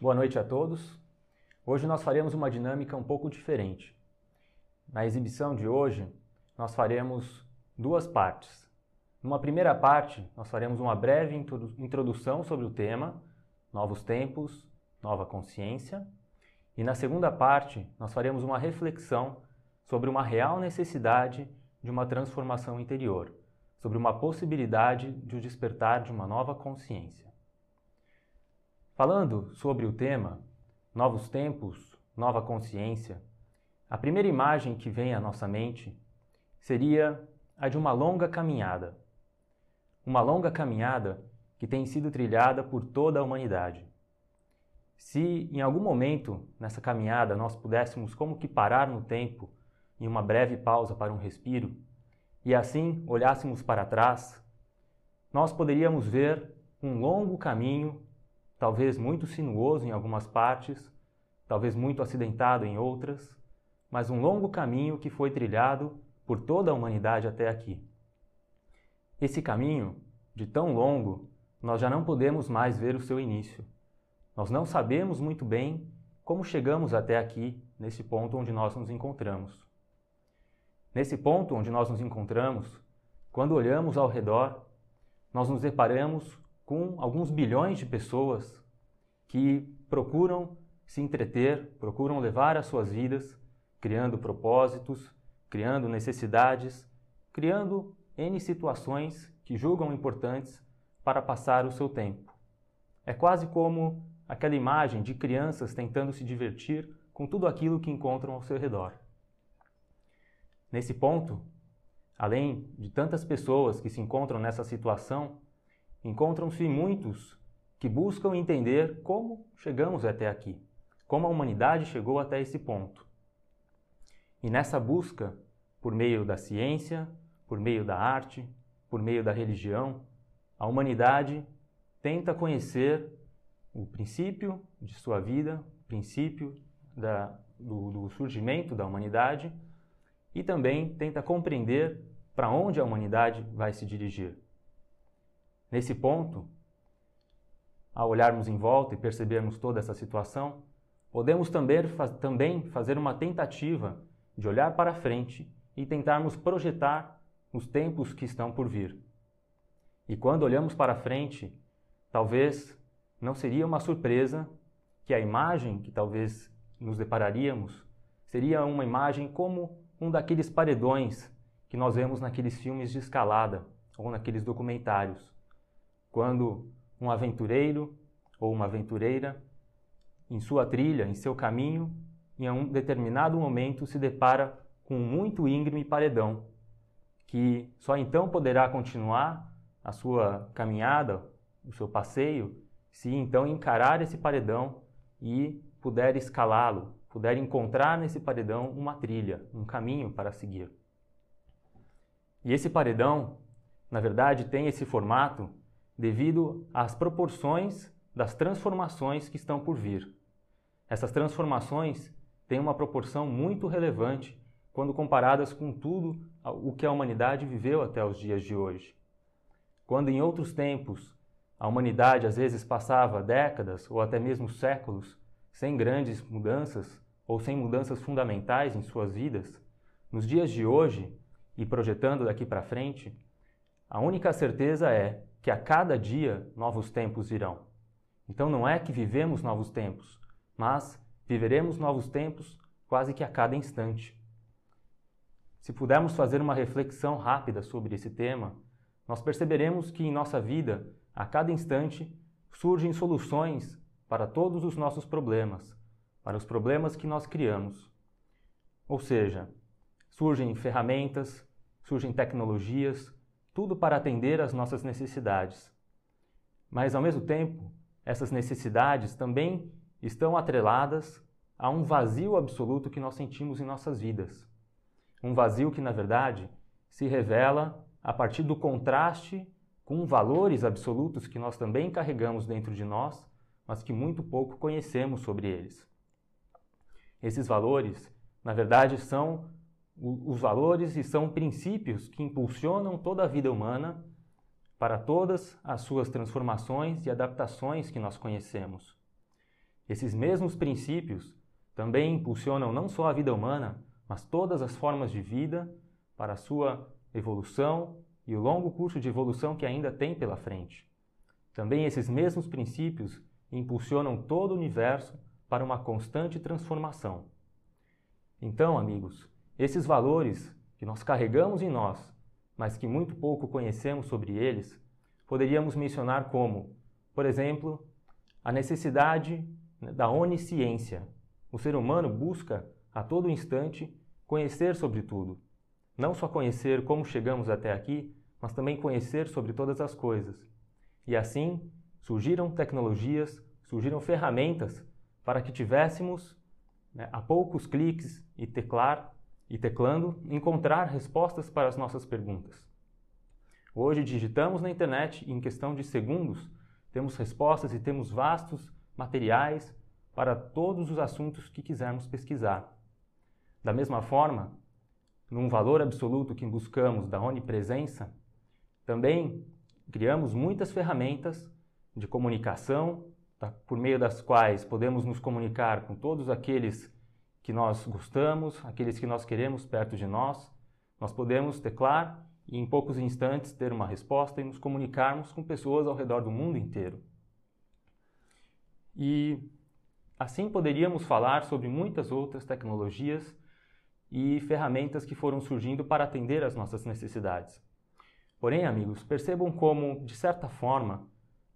Boa noite a todos. Hoje nós faremos uma dinâmica um pouco diferente. Na exibição de hoje, nós faremos duas partes. Numa primeira parte, nós faremos uma breve introdução sobre o tema, novos tempos, nova consciência. E na segunda parte, nós faremos uma reflexão sobre uma real necessidade de uma transformação interior, sobre uma possibilidade de o despertar de uma nova consciência. Falando sobre o tema Novos Tempos, Nova Consciência, a primeira imagem que vem à nossa mente seria a de uma longa caminhada. Uma longa caminhada que tem sido trilhada por toda a humanidade. Se em algum momento nessa caminhada nós pudéssemos como que parar no tempo em uma breve pausa para um respiro e assim olhássemos para trás, nós poderíamos ver um longo caminho talvez muito sinuoso em algumas partes, talvez muito acidentado em outras, mas um longo caminho que foi trilhado por toda a humanidade até aqui. Esse caminho, de tão longo, nós já não podemos mais ver o seu início. Nós não sabemos muito bem como chegamos até aqui, nesse ponto onde nós nos encontramos. Nesse ponto onde nós nos encontramos, quando olhamos ao redor, nós nos deparamos com alguns bilhões de pessoas que procuram se entreter, procuram levar as suas vidas, criando propósitos, criando necessidades, criando N situações que julgam importantes para passar o seu tempo. É quase como aquela imagem de crianças tentando se divertir com tudo aquilo que encontram ao seu redor. Nesse ponto, além de tantas pessoas que se encontram nessa situação, encontram-se muitos que buscam entender como chegamos até aqui, como a humanidade chegou até esse ponto. E nessa busca, por meio da ciência, por meio da arte, por meio da religião, a humanidade tenta conhecer o princípio de sua vida, o princípio da, do, do surgimento da humanidade e também tenta compreender para onde a humanidade vai se dirigir. Nesse ponto, ao olharmos em volta e percebermos toda essa situação, podemos também, também fazer uma tentativa de olhar para frente e tentarmos projetar os tempos que estão por vir. E quando olhamos para frente, talvez não seria uma surpresa que a imagem que talvez nos depararíamos seria uma imagem como um daqueles paredões que nós vemos naqueles filmes de escalada ou naqueles documentários quando um aventureiro ou uma aventureira, em sua trilha, em seu caminho, em um determinado momento se depara com um muito íngreme paredão, que só então poderá continuar a sua caminhada, o seu passeio, se então encarar esse paredão e puder escalá-lo, puder encontrar nesse paredão uma trilha, um caminho para seguir. E esse paredão, na verdade, tem esse formato devido às proporções das transformações que estão por vir. Essas transformações têm uma proporção muito relevante quando comparadas com tudo o que a humanidade viveu até os dias de hoje. Quando em outros tempos a humanidade às vezes passava décadas ou até mesmo séculos sem grandes mudanças ou sem mudanças fundamentais em suas vidas, nos dias de hoje e projetando daqui para frente, a única certeza é que a cada dia novos tempos virão. Então não é que vivemos novos tempos, mas viveremos novos tempos quase que a cada instante. Se pudermos fazer uma reflexão rápida sobre esse tema, nós perceberemos que em nossa vida, a cada instante, surgem soluções para todos os nossos problemas, para os problemas que nós criamos. Ou seja, surgem ferramentas, surgem tecnologias, tudo para atender às nossas necessidades. Mas, ao mesmo tempo, essas necessidades também estão atreladas a um vazio absoluto que nós sentimos em nossas vidas. Um vazio que, na verdade, se revela a partir do contraste com valores absolutos que nós também carregamos dentro de nós, mas que muito pouco conhecemos sobre eles. Esses valores, na verdade, são os valores e são princípios que impulsionam toda a vida humana para todas as suas transformações e adaptações que nós conhecemos. Esses mesmos princípios também impulsionam não só a vida humana, mas todas as formas de vida para a sua evolução e o longo curso de evolução que ainda tem pela frente. Também esses mesmos princípios impulsionam todo o universo para uma constante transformação. Então, amigos, esses valores que nós carregamos em nós, mas que muito pouco conhecemos sobre eles, poderíamos mencionar como, por exemplo, a necessidade né, da onisciência. O ser humano busca a todo instante conhecer sobre tudo. Não só conhecer como chegamos até aqui, mas também conhecer sobre todas as coisas. E assim surgiram tecnologias, surgiram ferramentas para que tivéssemos, né, a poucos cliques e teclar e teclando, encontrar respostas para as nossas perguntas. Hoje digitamos na internet e em questão de segundos temos respostas e temos vastos materiais para todos os assuntos que quisermos pesquisar. Da mesma forma, num valor absoluto que buscamos da onipresença, também criamos muitas ferramentas de comunicação, tá, por meio das quais podemos nos comunicar com todos aqueles que nós gostamos, aqueles que nós queremos perto de nós. Nós podemos teclar e em poucos instantes ter uma resposta e nos comunicarmos com pessoas ao redor do mundo inteiro. E assim poderíamos falar sobre muitas outras tecnologias e ferramentas que foram surgindo para atender às nossas necessidades. Porém, amigos, percebam como, de certa forma,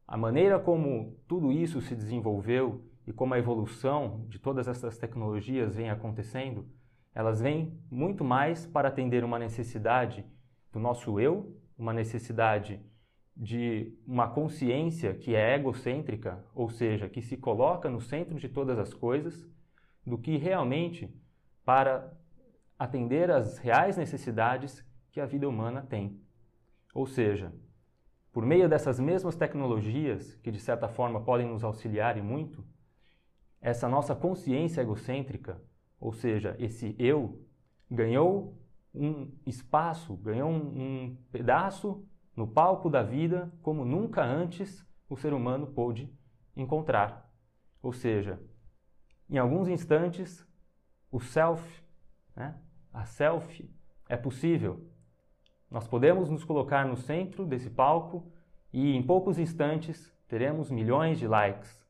a maneira como tudo isso se desenvolveu e como a evolução de todas essas tecnologias vem acontecendo, elas vêm muito mais para atender uma necessidade do nosso eu, uma necessidade de uma consciência que é egocêntrica, ou seja, que se coloca no centro de todas as coisas, do que realmente para atender às reais necessidades que a vida humana tem. Ou seja, por meio dessas mesmas tecnologias, que de certa forma podem nos auxiliar e muito, essa nossa consciência egocêntrica, ou seja, esse eu, ganhou um espaço, ganhou um, um pedaço no palco da vida como nunca antes o ser humano pôde encontrar. Ou seja, em alguns instantes, o self, né, a self, é possível. Nós podemos nos colocar no centro desse palco e em poucos instantes teremos milhões de likes.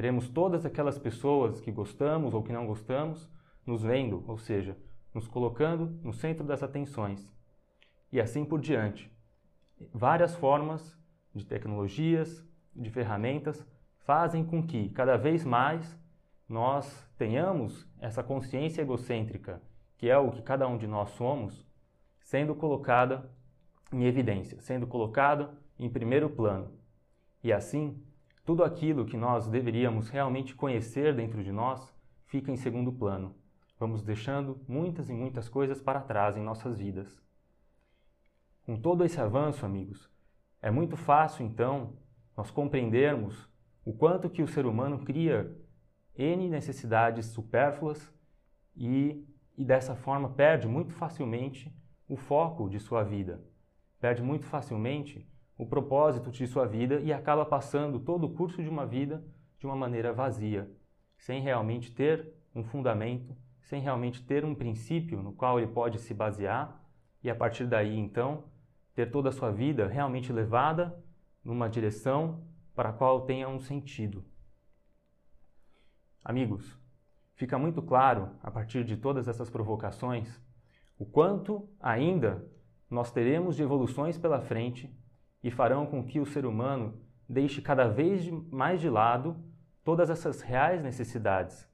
Teremos todas aquelas pessoas que gostamos ou que não gostamos nos vendo, ou seja, nos colocando no centro das atenções. E assim por diante. Várias formas de tecnologias, de ferramentas, fazem com que cada vez mais nós tenhamos essa consciência egocêntrica, que é o que cada um de nós somos, sendo colocada em evidência, sendo colocada em primeiro plano. E assim, tudo aquilo que nós deveríamos realmente conhecer dentro de nós fica em segundo plano. Vamos deixando muitas e muitas coisas para trás em nossas vidas. Com todo esse avanço, amigos, é muito fácil então nós compreendermos o quanto que o ser humano cria N necessidades supérfluas e, e dessa forma perde muito facilmente o foco de sua vida, perde muito facilmente o propósito de sua vida e acaba passando todo o curso de uma vida de uma maneira vazia, sem realmente ter um fundamento, sem realmente ter um princípio no qual ele pode se basear e a partir daí então ter toda a sua vida realmente levada numa direção para a qual tenha um sentido. Amigos, fica muito claro a partir de todas essas provocações o quanto ainda nós teremos de evoluções pela frente e farão com que o ser humano deixe cada vez mais de lado todas essas reais necessidades.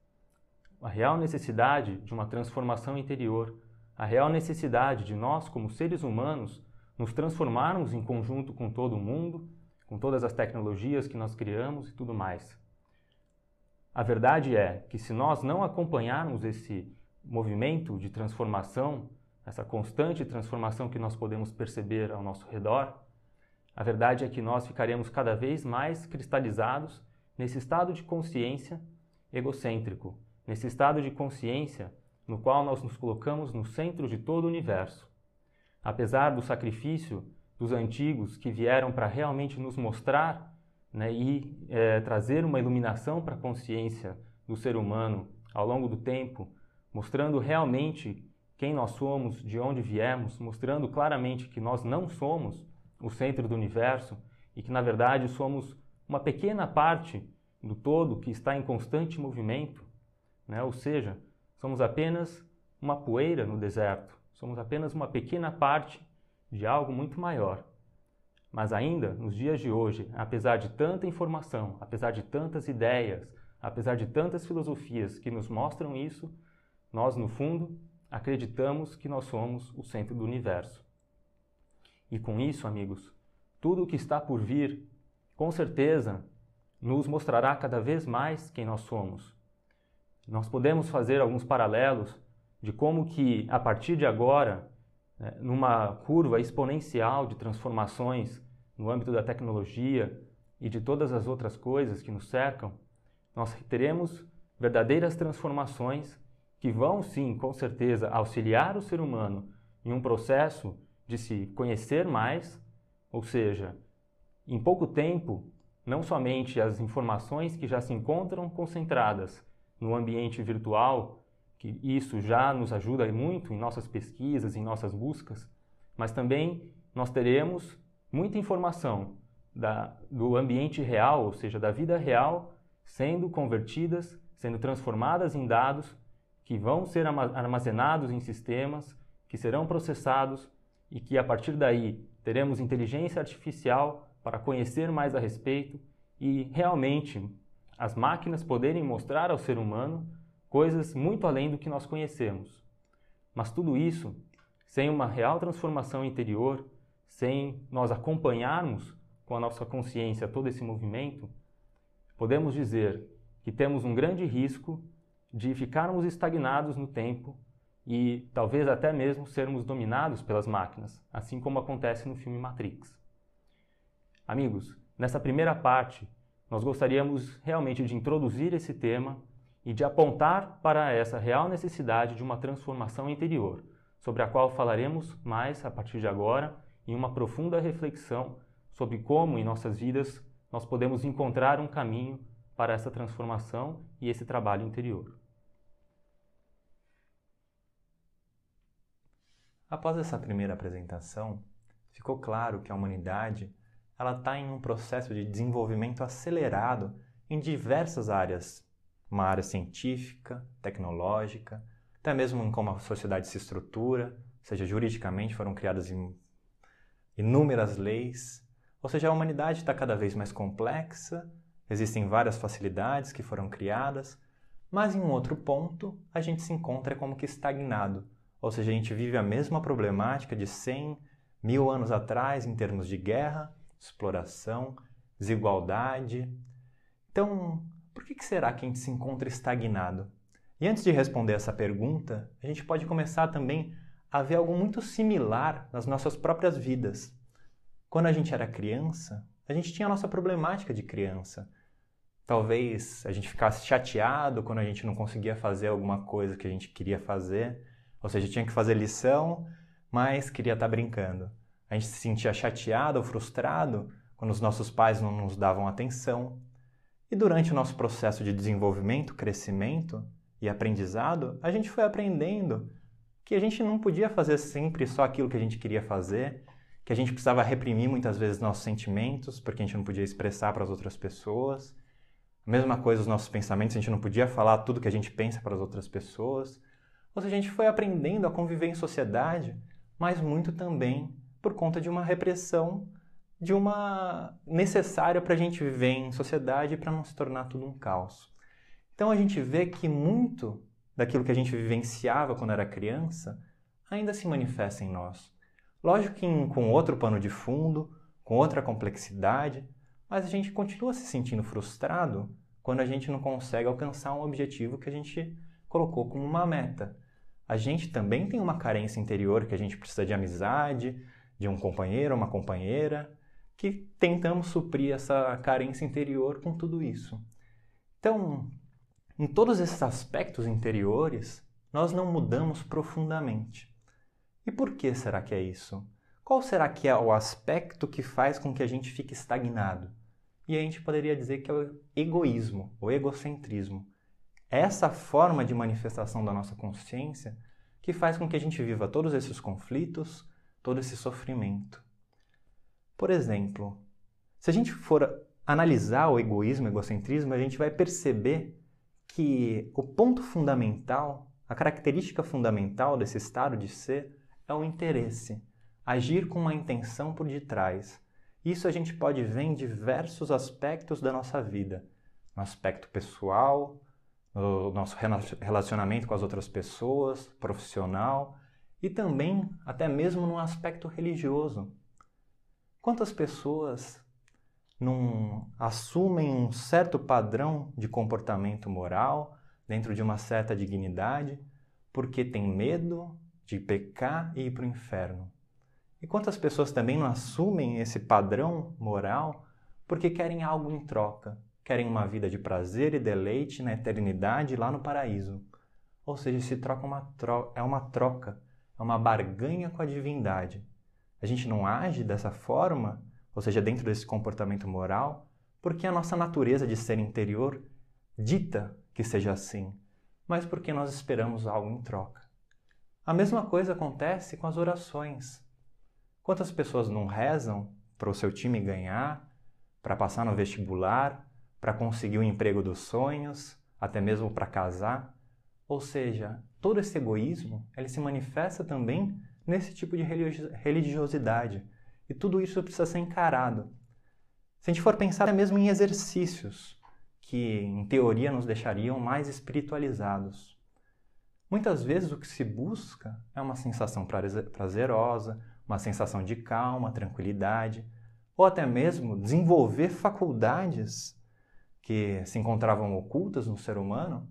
A real necessidade de uma transformação interior, a real necessidade de nós, como seres humanos, nos transformarmos em conjunto com todo o mundo, com todas as tecnologias que nós criamos e tudo mais. A verdade é que se nós não acompanharmos esse movimento de transformação, essa constante transformação que nós podemos perceber ao nosso redor, a verdade é que nós ficaremos cada vez mais cristalizados nesse estado de consciência egocêntrico, nesse estado de consciência no qual nós nos colocamos no centro de todo o universo. Apesar do sacrifício dos antigos que vieram para realmente nos mostrar né, e é, trazer uma iluminação para a consciência do ser humano ao longo do tempo, mostrando realmente quem nós somos, de onde viemos, mostrando claramente que nós não somos o centro do universo e que, na verdade, somos uma pequena parte do todo que está em constante movimento, né? ou seja, somos apenas uma poeira no deserto, somos apenas uma pequena parte de algo muito maior. Mas ainda nos dias de hoje, apesar de tanta informação, apesar de tantas ideias, apesar de tantas filosofias que nos mostram isso, nós no fundo acreditamos que nós somos o centro do universo. E com isso, amigos, tudo o que está por vir, com certeza, nos mostrará cada vez mais quem nós somos. Nós podemos fazer alguns paralelos de como que a partir de agora, né, numa curva exponencial de transformações no âmbito da tecnologia e de todas as outras coisas que nos cercam, nós teremos verdadeiras transformações que vão sim, com certeza, auxiliar o ser humano em um processo de se conhecer mais, ou seja, em pouco tempo, não somente as informações que já se encontram concentradas no ambiente virtual, que isso já nos ajuda muito em nossas pesquisas, em nossas buscas, mas também nós teremos muita informação da, do ambiente real, ou seja, da vida real, sendo convertidas, sendo transformadas em dados que vão ser armazenados em sistemas, que serão processados e que a partir daí teremos inteligência artificial para conhecer mais a respeito e realmente as máquinas poderem mostrar ao ser humano coisas muito além do que nós conhecemos. Mas tudo isso sem uma real transformação interior, sem nós acompanharmos com a nossa consciência todo esse movimento, podemos dizer que temos um grande risco de ficarmos estagnados no tempo e talvez até mesmo sermos dominados pelas máquinas, assim como acontece no filme Matrix. Amigos, nessa primeira parte, nós gostaríamos realmente de introduzir esse tema e de apontar para essa real necessidade de uma transformação interior, sobre a qual falaremos mais a partir de agora em uma profunda reflexão sobre como em nossas vidas nós podemos encontrar um caminho para essa transformação e esse trabalho interior. Após essa primeira apresentação, ficou claro que a humanidade ela está em um processo de desenvolvimento acelerado em diversas áreas, uma área científica, tecnológica, até mesmo em como a sociedade se estrutura, ou seja, juridicamente foram criadas inúmeras leis, ou seja, a humanidade está cada vez mais complexa, existem várias facilidades que foram criadas, mas em um outro ponto a gente se encontra como que estagnado, ou seja, a gente vive a mesma problemática de 100 mil anos atrás em termos de guerra, exploração, desigualdade. Então, por que será que a gente se encontra estagnado? E antes de responder essa pergunta, a gente pode começar também a ver algo muito similar nas nossas próprias vidas. Quando a gente era criança, a gente tinha a nossa problemática de criança. Talvez a gente ficasse chateado quando a gente não conseguia fazer alguma coisa que a gente queria fazer. Ou seja, tinha que fazer lição, mas queria estar brincando. A gente se sentia chateado ou frustrado quando os nossos pais não nos davam atenção. E durante o nosso processo de desenvolvimento, crescimento e aprendizado, a gente foi aprendendo que a gente não podia fazer sempre só aquilo que a gente queria fazer, que a gente precisava reprimir muitas vezes nossos sentimentos, porque a gente não podia expressar para as outras pessoas. A mesma coisa os nossos pensamentos, a gente não podia falar tudo que a gente pensa para as outras pessoas. Ou seja, a gente foi aprendendo a conviver em sociedade, mas muito também por conta de uma repressão de uma necessária para a gente viver em sociedade para não se tornar tudo um caos. Então a gente vê que muito daquilo que a gente vivenciava quando era criança ainda se manifesta em nós. Lógico que com outro pano de fundo, com outra complexidade, mas a gente continua se sentindo frustrado quando a gente não consegue alcançar um objetivo que a gente colocou como uma meta a gente também tem uma carência interior que a gente precisa de amizade, de um companheiro, uma companheira, que tentamos suprir essa carência interior com tudo isso. Então, em todos esses aspectos interiores, nós não mudamos profundamente. E por que será que é isso? Qual será que é o aspecto que faz com que a gente fique estagnado? e a gente poderia dizer que é o egoísmo, o egocentrismo. Essa forma de manifestação da nossa consciência que faz com que a gente viva todos esses conflitos, todo esse sofrimento. Por exemplo, se a gente for analisar o egoísmo, o egocentrismo, a gente vai perceber que o ponto fundamental, a característica fundamental desse estado de ser é o interesse, agir com uma intenção por detrás. Isso a gente pode ver em diversos aspectos da nossa vida, no aspecto pessoal, no nosso relacionamento com as outras pessoas, profissional e também até mesmo no aspecto religioso. Quantas pessoas não assumem um certo padrão de comportamento moral dentro de uma certa dignidade porque tem medo de pecar e ir para o inferno? E quantas pessoas também não assumem esse padrão moral porque querem algo em troca, querem uma vida de prazer e deleite na eternidade lá no paraíso? Ou seja, se troca uma tro é uma troca, é uma barganha com a divindade. A gente não age dessa forma, ou seja, dentro desse comportamento moral, porque a nossa natureza de ser interior dita que seja assim, mas porque nós esperamos algo em troca. A mesma coisa acontece com as orações. Quantas pessoas não rezam para o seu time ganhar, para passar no vestibular, para conseguir o emprego dos sonhos, até mesmo para casar? Ou seja, todo esse egoísmo ele se manifesta também nesse tipo de religiosidade. E tudo isso precisa ser encarado. Se a gente for pensar até mesmo em exercícios que, em teoria, nos deixariam mais espiritualizados. Muitas vezes o que se busca é uma sensação prazerosa, uma sensação de calma, tranquilidade, ou até mesmo desenvolver faculdades que se encontravam ocultas no ser humano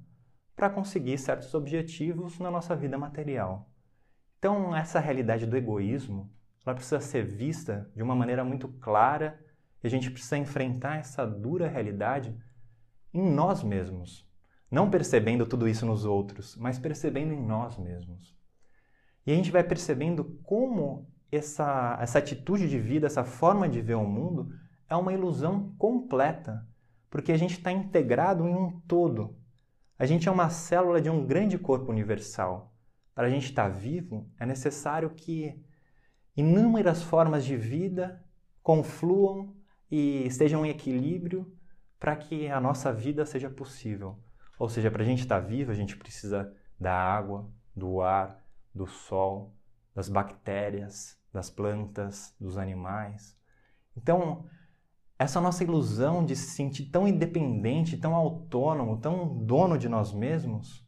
para conseguir certos objetivos na nossa vida material. Então, essa realidade do egoísmo, ela precisa ser vista de uma maneira muito clara e a gente precisa enfrentar essa dura realidade em nós mesmos, não percebendo tudo isso nos outros, mas percebendo em nós mesmos. E a gente vai percebendo como essa, essa atitude de vida, essa forma de ver o mundo, é uma ilusão completa, porque a gente está integrado em um todo. A gente é uma célula de um grande corpo universal. Para a gente estar tá vivo, é necessário que inúmeras formas de vida confluam e estejam em equilíbrio para que a nossa vida seja possível. Ou seja, para a gente estar tá vivo, a gente precisa da água, do ar, do sol, das bactérias, das plantas, dos animais. Então, essa nossa ilusão de se sentir tão independente, tão autônomo, tão dono de nós mesmos,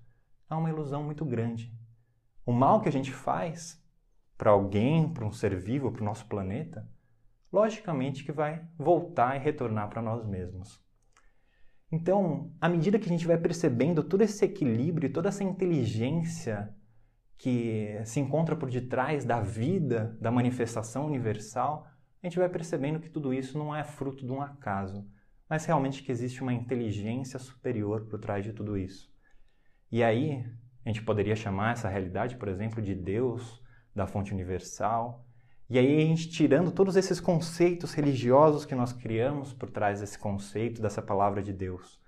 é uma ilusão muito grande. O mal que a gente faz para alguém, para um ser vivo, para o nosso planeta, logicamente que vai voltar e retornar para nós mesmos. Então, à medida que a gente vai percebendo todo esse equilíbrio, toda essa inteligência que se encontra por detrás da vida, da manifestação universal, a gente vai percebendo que tudo isso não é fruto de um acaso, mas realmente que existe uma inteligência superior por trás de tudo isso. E aí, a gente poderia chamar essa realidade, por exemplo, de Deus, da fonte universal. E aí, a gente tirando todos esses conceitos religiosos que nós criamos por trás desse conceito, dessa palavra de Deus.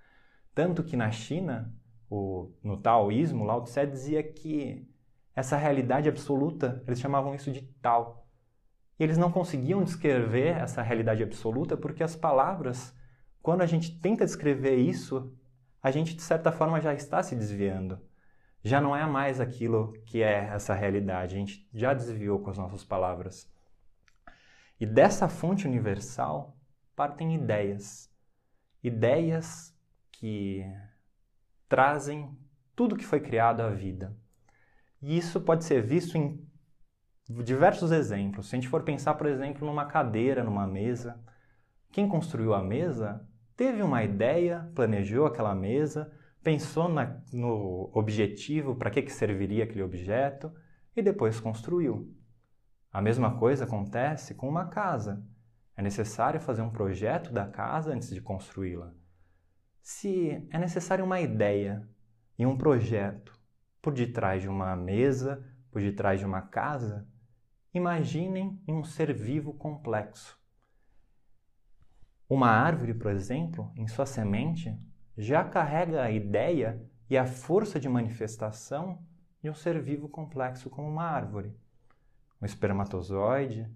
Tanto que na China, o, no taoísmo, Lao Tse dizia que essa realidade absoluta, eles chamavam isso de tal. E eles não conseguiam descrever essa realidade absoluta porque as palavras, quando a gente tenta descrever isso, a gente de certa forma já está se desviando. Já não é mais aquilo que é essa realidade, a gente já desviou com as nossas palavras. E dessa fonte universal partem ideias. Ideias que trazem tudo que foi criado à vida. E isso pode ser visto em diversos exemplos. Se a gente for pensar, por exemplo, numa cadeira, numa mesa, quem construiu a mesa teve uma ideia, planejou aquela mesa, pensou na, no objetivo, para que, que serviria aquele objeto e depois construiu. A mesma coisa acontece com uma casa. É necessário fazer um projeto da casa antes de construí-la. Se é necessário uma ideia e um projeto por detrás de uma mesa, por detrás de uma casa, imaginem um ser vivo complexo. Uma árvore, por exemplo, em sua semente, já carrega a ideia e a força de manifestação de um ser vivo complexo como uma árvore. Um espermatozoide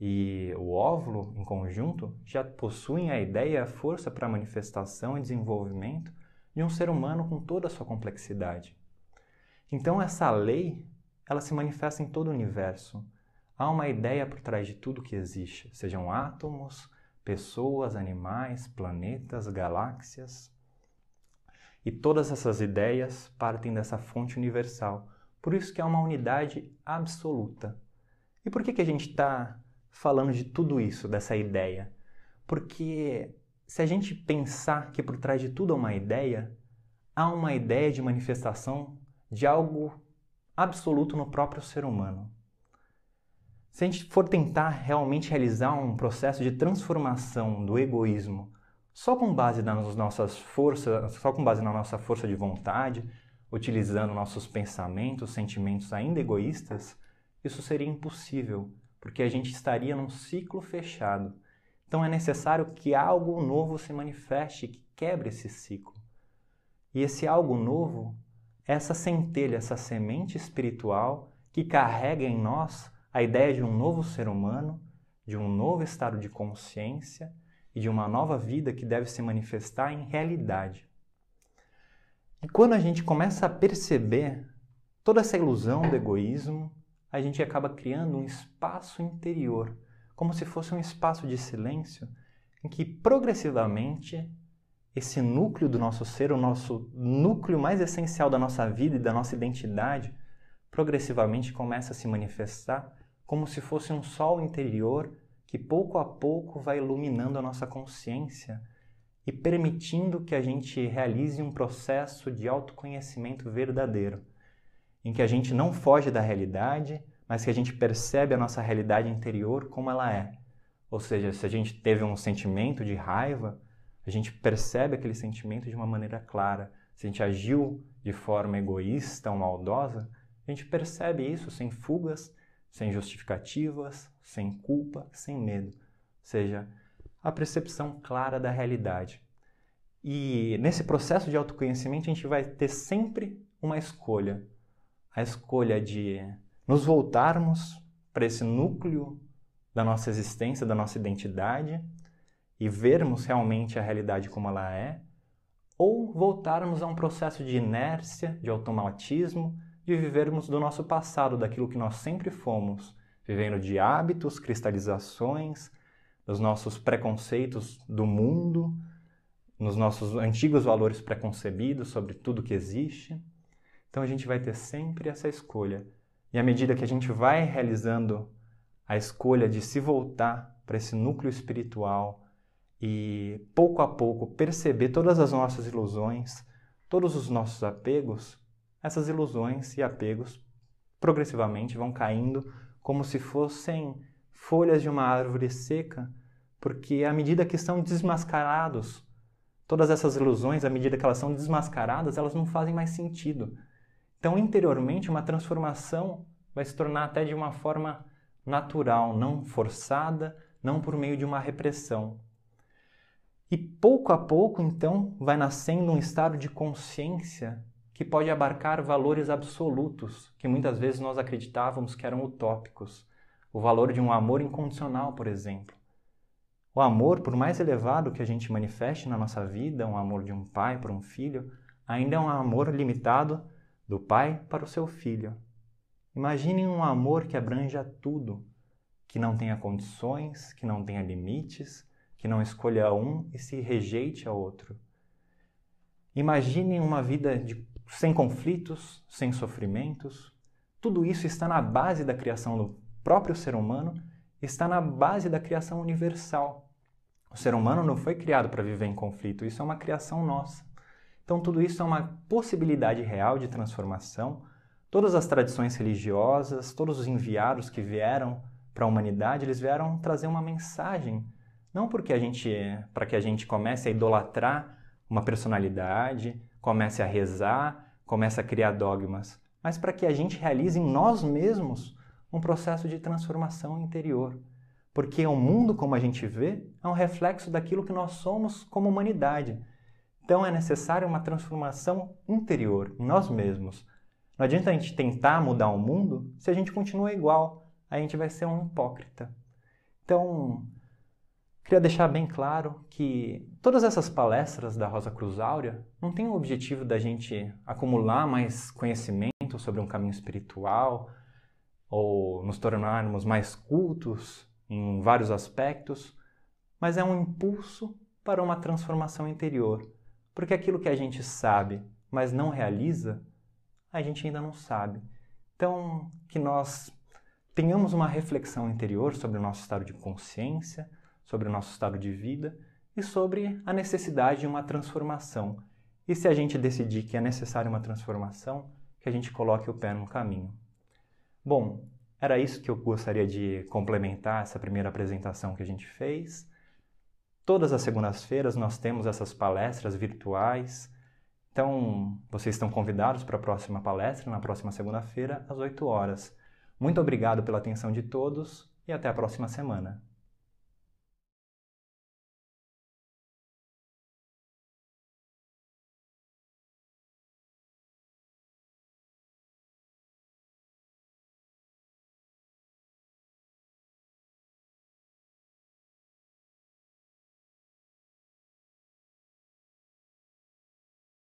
e o óvulo, em conjunto, já possuem a ideia e a força para manifestação e desenvolvimento de um ser humano com toda a sua complexidade. Então, essa lei ela se manifesta em todo o universo. Há uma ideia por trás de tudo que existe, sejam átomos, pessoas, animais, planetas, galáxias. E todas essas ideias partem dessa fonte universal. Por isso que é uma unidade absoluta. E por que, que a gente está falando de tudo isso, dessa ideia? Porque se a gente pensar que por trás de tudo há uma ideia, há uma ideia de manifestação de algo absoluto no próprio ser humano. Se a gente for tentar realmente realizar um processo de transformação do egoísmo só com base nas nossas forças, só com base na nossa força de vontade, utilizando nossos pensamentos, sentimentos ainda egoístas, isso seria impossível, porque a gente estaria num ciclo fechado. Então é necessário que algo novo se manifeste, que quebre esse ciclo. E esse algo novo essa centelha, essa semente espiritual que carrega em nós a ideia de um novo ser humano, de um novo estado de consciência e de uma nova vida que deve se manifestar em realidade. E quando a gente começa a perceber toda essa ilusão do egoísmo, a gente acaba criando um espaço interior, como se fosse um espaço de silêncio, em que progressivamente esse núcleo do nosso ser, o nosso núcleo mais essencial da nossa vida e da nossa identidade, progressivamente começa a se manifestar como se fosse um sol interior que pouco a pouco vai iluminando a nossa consciência e permitindo que a gente realize um processo de autoconhecimento verdadeiro, em que a gente não foge da realidade, mas que a gente percebe a nossa realidade interior como ela é. Ou seja, se a gente teve um sentimento de raiva, a gente percebe aquele sentimento de uma maneira clara. Se a gente agiu de forma egoísta ou maldosa, a gente percebe isso sem fugas, sem justificativas, sem culpa, sem medo. Ou seja, a percepção clara da realidade. E nesse processo de autoconhecimento, a gente vai ter sempre uma escolha. A escolha de nos voltarmos para esse núcleo da nossa existência, da nossa identidade, e vermos realmente a realidade como ela é, ou voltarmos a um processo de inércia, de automatismo, de vivermos do nosso passado, daquilo que nós sempre fomos, vivendo de hábitos, cristalizações, dos nossos preconceitos do mundo, nos nossos antigos valores preconcebidos sobre tudo que existe. Então a gente vai ter sempre essa escolha. E à medida que a gente vai realizando a escolha de se voltar para esse núcleo espiritual, e pouco a pouco perceber todas as nossas ilusões, todos os nossos apegos, essas ilusões e apegos progressivamente vão caindo como se fossem folhas de uma árvore seca, porque à medida que estão desmascarados, todas essas ilusões, à medida que elas são desmascaradas, elas não fazem mais sentido. Então, interiormente, uma transformação vai se tornar até de uma forma natural, não forçada, não por meio de uma repressão. E pouco a pouco, então, vai nascendo um estado de consciência que pode abarcar valores absolutos que muitas vezes nós acreditávamos que eram utópicos. O valor de um amor incondicional, por exemplo. O amor, por mais elevado que a gente manifeste na nossa vida, um amor de um pai para um filho, ainda é um amor limitado do pai para o seu filho. Imagine um amor que abranja tudo, que não tenha condições, que não tenha limites, que não escolha um e se rejeite a outro. Imagine uma vida de, sem conflitos, sem sofrimentos. Tudo isso está na base da criação do próprio ser humano, está na base da criação universal. O ser humano não foi criado para viver em conflito, isso é uma criação nossa. Então, tudo isso é uma possibilidade real de transformação. Todas as tradições religiosas, todos os enviados que vieram para a humanidade, eles vieram trazer uma mensagem não porque a gente, para que a gente comece a idolatrar uma personalidade, comece a rezar, comece a criar dogmas, mas para que a gente realize em nós mesmos um processo de transformação interior. porque o mundo como a gente vê é um reflexo daquilo que nós somos como humanidade. Então é necessária uma transformação interior em nós mesmos. Não adianta a gente tentar mudar o mundo se a gente continua igual, a gente vai ser um hipócrita. Então, queria deixar bem claro que todas essas palestras da Rosa Cruz Áurea não têm o objetivo da gente acumular mais conhecimento sobre um caminho espiritual ou nos tornarmos mais cultos em vários aspectos, mas é um impulso para uma transformação interior. Porque aquilo que a gente sabe, mas não realiza, a gente ainda não sabe. Então, que nós tenhamos uma reflexão interior sobre o nosso estado de consciência, sobre o nosso estado de vida e sobre a necessidade de uma transformação. E se a gente decidir que é necessária uma transformação, que a gente coloque o pé no caminho. Bom, era isso que eu gostaria de complementar essa primeira apresentação que a gente fez. Todas as segundas-feiras nós temos essas palestras virtuais. Então, vocês estão convidados para a próxima palestra, na próxima segunda-feira, às 8 horas. Muito obrigado pela atenção de todos e até a próxima semana.